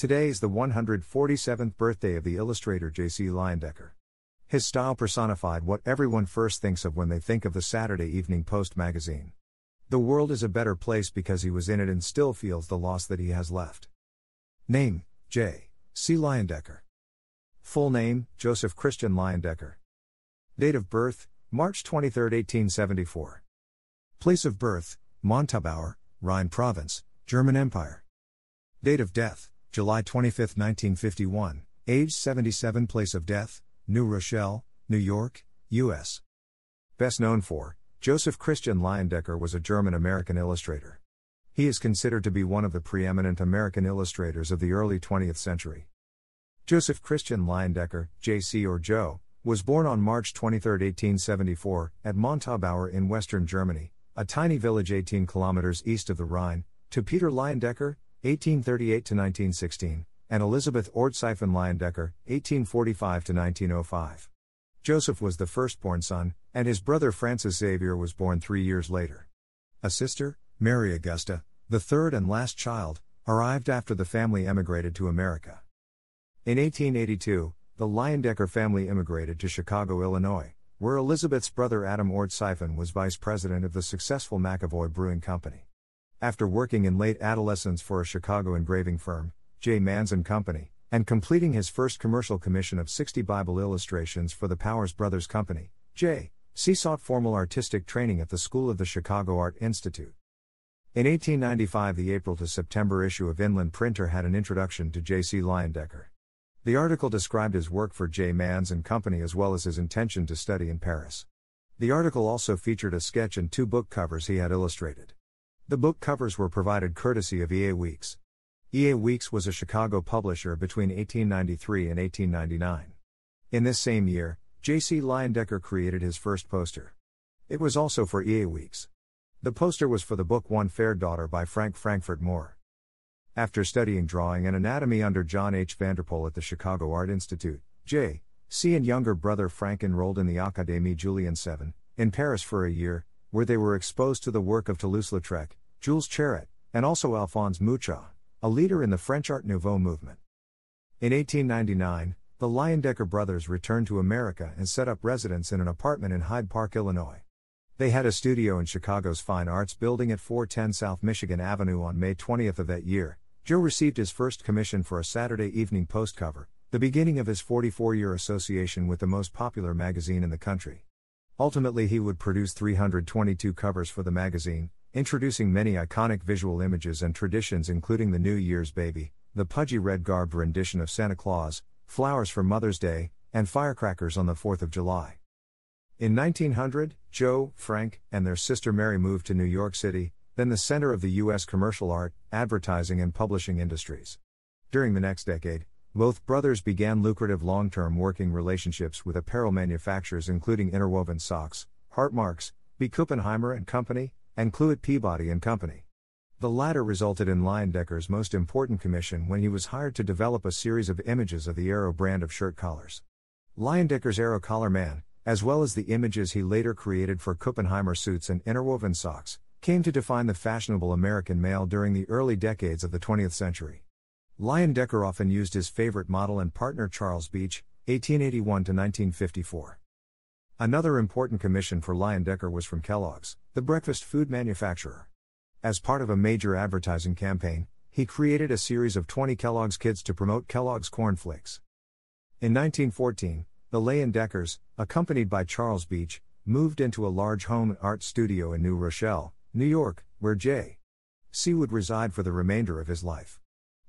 Today is the 147th birthday of the illustrator J.C. Leyendecker. His style personified what everyone first thinks of when they think of the Saturday Evening Post magazine. The world is a better place because he was in it and still feels the loss that he has left. Name J. C. Leyendecker. Full name Joseph Christian Leyendecker. Date of birth March 23, 1874. Place of birth Montabaur, Rhine Province, German Empire. Date of death July 25, 1951, age 77, place of death, New Rochelle, New York, U.S. Best known for, Joseph Christian Leyendecker was a German American illustrator. He is considered to be one of the preeminent American illustrators of the early 20th century. Joseph Christian Leyendecker, J.C. or Joe, was born on March 23, 1874, at Montabaur in western Germany, a tiny village 18 kilometers east of the Rhine, to Peter Leyendecker, 1838 to 1916, and Elizabeth Ortseifen Leyendecker, 1845 to 1905. Joseph was the firstborn son, and his brother Francis Xavier was born three years later. A sister, Mary Augusta, the third and last child, arrived after the family emigrated to America. In 1882, the Leyendecker family immigrated to Chicago, Illinois, where Elizabeth's brother Adam Ortseifen was vice president of the successful McAvoy Brewing Company. After working in late adolescence for a Chicago engraving firm, J. Manns and Company, and completing his first commercial commission of 60 Bible illustrations for the Powers Brothers Company, J. C. sought formal artistic training at the School of the Chicago Art Institute. In 1895, the April to September issue of Inland Printer had an introduction to J. C. Leyendecker. The article described his work for J. Manns and Company as well as his intention to study in Paris. The article also featured a sketch and two book covers he had illustrated. The book covers were provided courtesy of E.A. Weeks. E.A. Weeks was a Chicago publisher between 1893 and 1899. In this same year, J.C. Leyendecker created his first poster. It was also for E.A. Weeks. The poster was for the book One Fair Daughter by Frank Frankfort Moore. After studying drawing and anatomy under John H. Vanderpoel at the Chicago Art Institute, J. C. and younger brother Frank enrolled in the Académie Julian VII, in Paris for a year, where they were exposed to the work of Toulouse-Lautrec, Jules Chéret, and also Alphonse Mucha, a leader in the French Art Nouveau movement. In 1899, the Leyendecker brothers returned to America and set up residence in an apartment in Hyde Park, Illinois. They had a studio in Chicago's Fine Arts Building at 410 South Michigan Avenue on May 20th of that year. Joe received his first commission for a Saturday Evening Post cover, the beginning of his 44 year association with the most popular magazine in the country. Ultimately, he would produce 322 covers for the magazine, introducing many iconic visual images and traditions, including the New Year's Baby, the pudgy red garbed rendition of Santa Claus, flowers for Mother's Day, and firecrackers on the 4th of July. In 1900, Joe, Frank, and their sister Mary moved to New York City, then the center of the U.S. commercial art, advertising, and publishing industries. During the next decade, both brothers began lucrative long term working relationships with apparel manufacturers including Interwoven Socks, Hartmarx, B. Kuppenheimer and Company, and Cluett Peabody and Company. The latter resulted in Leyendecker's most important commission when he was hired to develop a series of images of the Arrow brand of shirt collars. Leyendecker's Arrow Collar Man, as well as the images he later created for Kuppenheimer suits and interwoven socks, came to define the fashionable American male during the early decades of the 20th century. Leyendecker often used his favorite model and partner Charles Beach, 1881 to 1954. Another important commission for Leyendecker was from Kellogg's, the breakfast food manufacturer. As part of a major advertising campaign, he created a series of 20 Kellogg's Kids to promote Kellogg's Corn Flakes. In 1914, the Leyendeckers, accompanied by Charles Beach, moved into a large home and art studio in New Rochelle, New York, where J. C. would reside for the remainder of his life.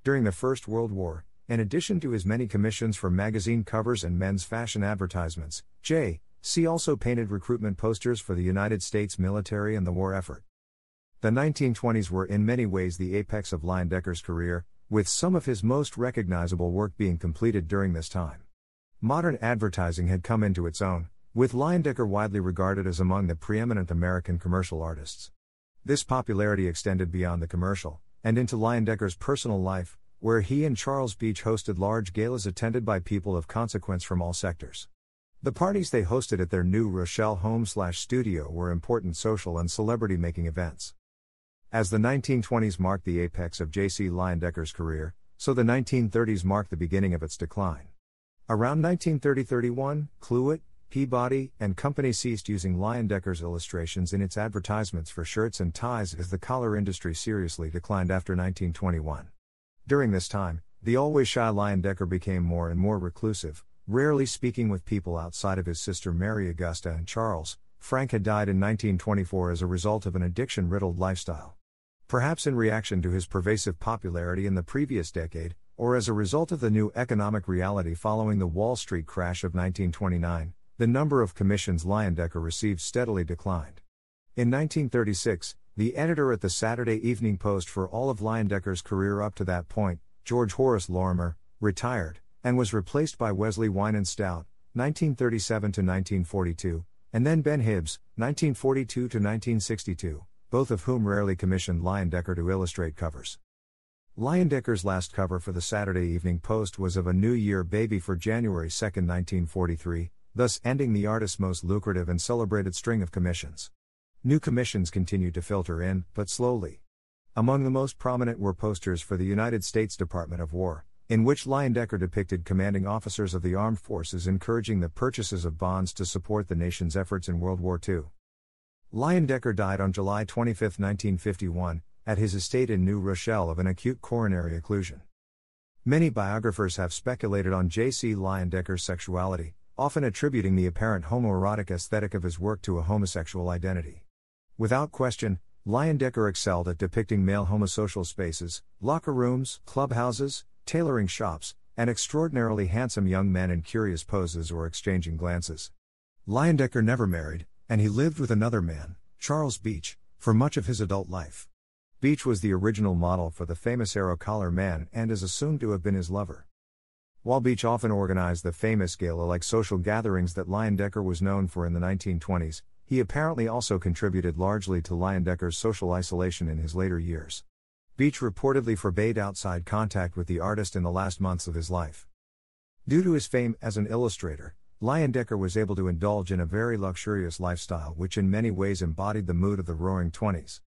During the First World War, in addition to his many commissions for magazine covers and men's fashion advertisements, J. C. also painted recruitment posters for the United States military and the war effort. The 1920s were in many ways the apex of Leyendecker's career, with some of his most recognizable work being completed during this time. Modern advertising had come into its own, with Leyendecker widely regarded as among the preeminent American commercial artists. This popularity extended beyond the commercial, and into Leyendecker's personal life, where he and Charles Beach hosted large galas attended by people of consequence from all sectors. The parties they hosted at their New Rochelle home slash studio were important social and celebrity making events. As the 1920s marked the apex of J.C. Leyendecker's career, so the 1930s marked the beginning of its decline. Around 1930 31, Cluett, Peabody, and Company ceased using Leyendecker's illustrations in its advertisements for shirts and ties as the collar industry seriously declined after 1921. During this time, the always shy Leyendecker became more and more reclusive, rarely speaking with people outside of his sister Mary Augusta and Charles. Frank had died in 1924 as a result of an addiction riddled lifestyle. Perhaps in reaction to his pervasive popularity in the previous decade, or as a result of the new economic reality following the Wall Street crash of 1929, the number of commissions Leyendecker received steadily declined. In 1936, the editor at the Saturday Evening Post for all of Leyendecker's career up to that point, George Horace Lorimer, retired, and was replaced by Wesley Winans Stout, 1937 to 1942, and then Ben Hibbs, 1942 to 1962, both of whom rarely commissioned Leyendecker to illustrate covers. Leyendecker's last cover for the Saturday Evening Post was of a New Year baby for January 2, 1943, thus ending the artist's most lucrative and celebrated string of commissions. New commissions continued to filter in, but slowly. Among the most prominent were posters for the United States Department of War, in which Leyendecker depicted commanding officers of the armed forces encouraging the purchases of bonds to support the nation's efforts in World War II. Leyendecker died on July 25, 1951, at his estate in New Rochelle of an acute coronary occlusion. Many biographers have speculated on J.C. Leyendecker's sexuality, often attributing the apparent homoerotic aesthetic of his work to a homosexual identity. Without question, Leyendecker excelled at depicting male homosocial spaces, locker rooms, clubhouses, tailoring shops, and extraordinarily handsome young men in curious poses or exchanging glances. Leyendecker never married, and he lived with another man, Charles Beach, for much of his adult life. Beach was the original model for the famous arrow collar man and is assumed to have been his lover. While Beach often organized the famous gala like social gatherings that Leyendecker was known for in the 1920s, he apparently also contributed largely to Leyendecker's social isolation in his later years. Beach reportedly forbade outside contact with the artist in the last months of his life. Due to his fame as an illustrator, Leyendecker was able to indulge in a very luxurious lifestyle which in many ways embodied the mood of the roaring 20s.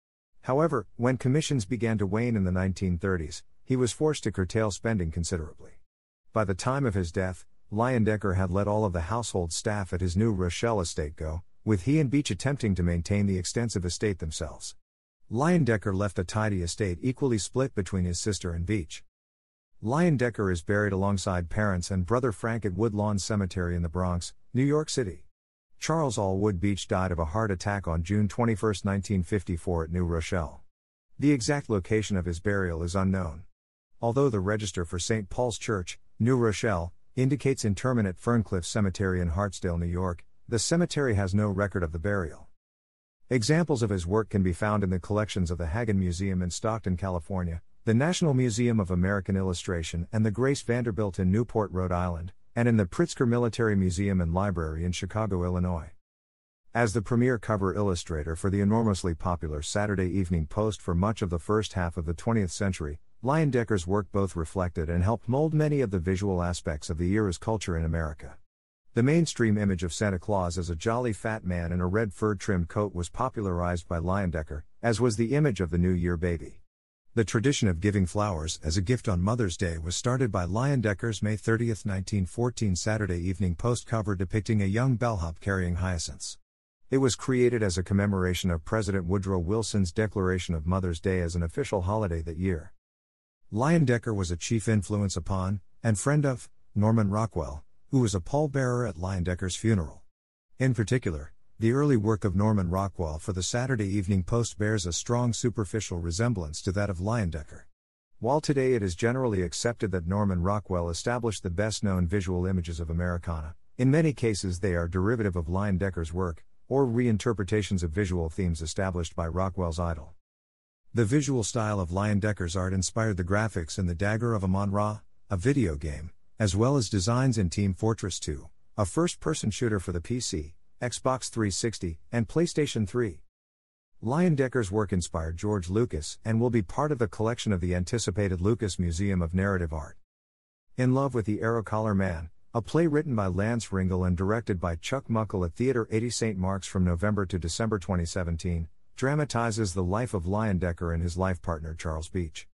However, when commissions began to wane in the 1930s, he was forced to curtail spending considerably. By the time of his death, Leyendecker had let all of the household staff at his new Rochelle estate go, with he and Beach attempting to maintain the extensive estate themselves. Leyendecker left a tidy estate equally split between his sister and Beach. Leyendecker is buried alongside parents and brother Frank at Woodlawn Cemetery in the Bronx, New York City. Charles Allwood Beach died of a heart attack on June 21, 1954 at New Rochelle. The exact location of his burial is unknown. Although the register for St. Paul's Church, New Rochelle, indicates interment at Ferncliff Cemetery in Hartsdale, New York, the cemetery has no record of the burial. Examples of his work can be found in the collections of the Haggin Museum in Stockton, California, the National Museum of American Illustration, and the Grace Vanderbilt in Newport, Rhode Island, and in the Pritzker Military Museum and Library in Chicago, Illinois. As the premier cover illustrator for the enormously popular Saturday Evening Post for much of the first half of the 20th century, Leyendecker's work both reflected and helped mold many of the visual aspects of the era's culture in America. The mainstream image of Santa Claus as a jolly fat man in a red fur trimmed coat was popularized by Leyendecker, as was the image of the New Year baby. The tradition of giving flowers as a gift on Mother's Day was started by Leyendecker's May 30, 1914 Saturday Evening Post cover depicting a young bellhop carrying hyacinths. It was created as a commemoration of President Woodrow Wilson's declaration of Mother's Day as an official holiday that year. Leyendecker was a chief influence upon, and friend of, Norman Rockwell, who was a pallbearer at Leyendecker's funeral. In particular, the early work of Norman Rockwell for the Saturday Evening Post bears a strong superficial resemblance to that of Leyendecker. While today it is generally accepted that Norman Rockwell established the best known visual images of Americana, in many cases they are derivative of Leyendecker's work, or reinterpretations of visual themes established by Rockwell's idol. The visual style of Leyendeckers' art inspired the graphics in The Dagger of Amon Ra, a video game, as well as designs in Team Fortress 2, a first person shooter for the PC, Xbox 360, and PlayStation 3. Leyendeckers' work inspired George Lucas and will be part of the collection of the anticipated Lucas Museum of Narrative Art. In Love with the Arrow Collar Man, a play written by Lance Ringel and directed by Chuck Muckle at Theatre 80 St. Mark's from November to December 2017, dramatizes the life of Leyendecker and his life partner Charles Beach.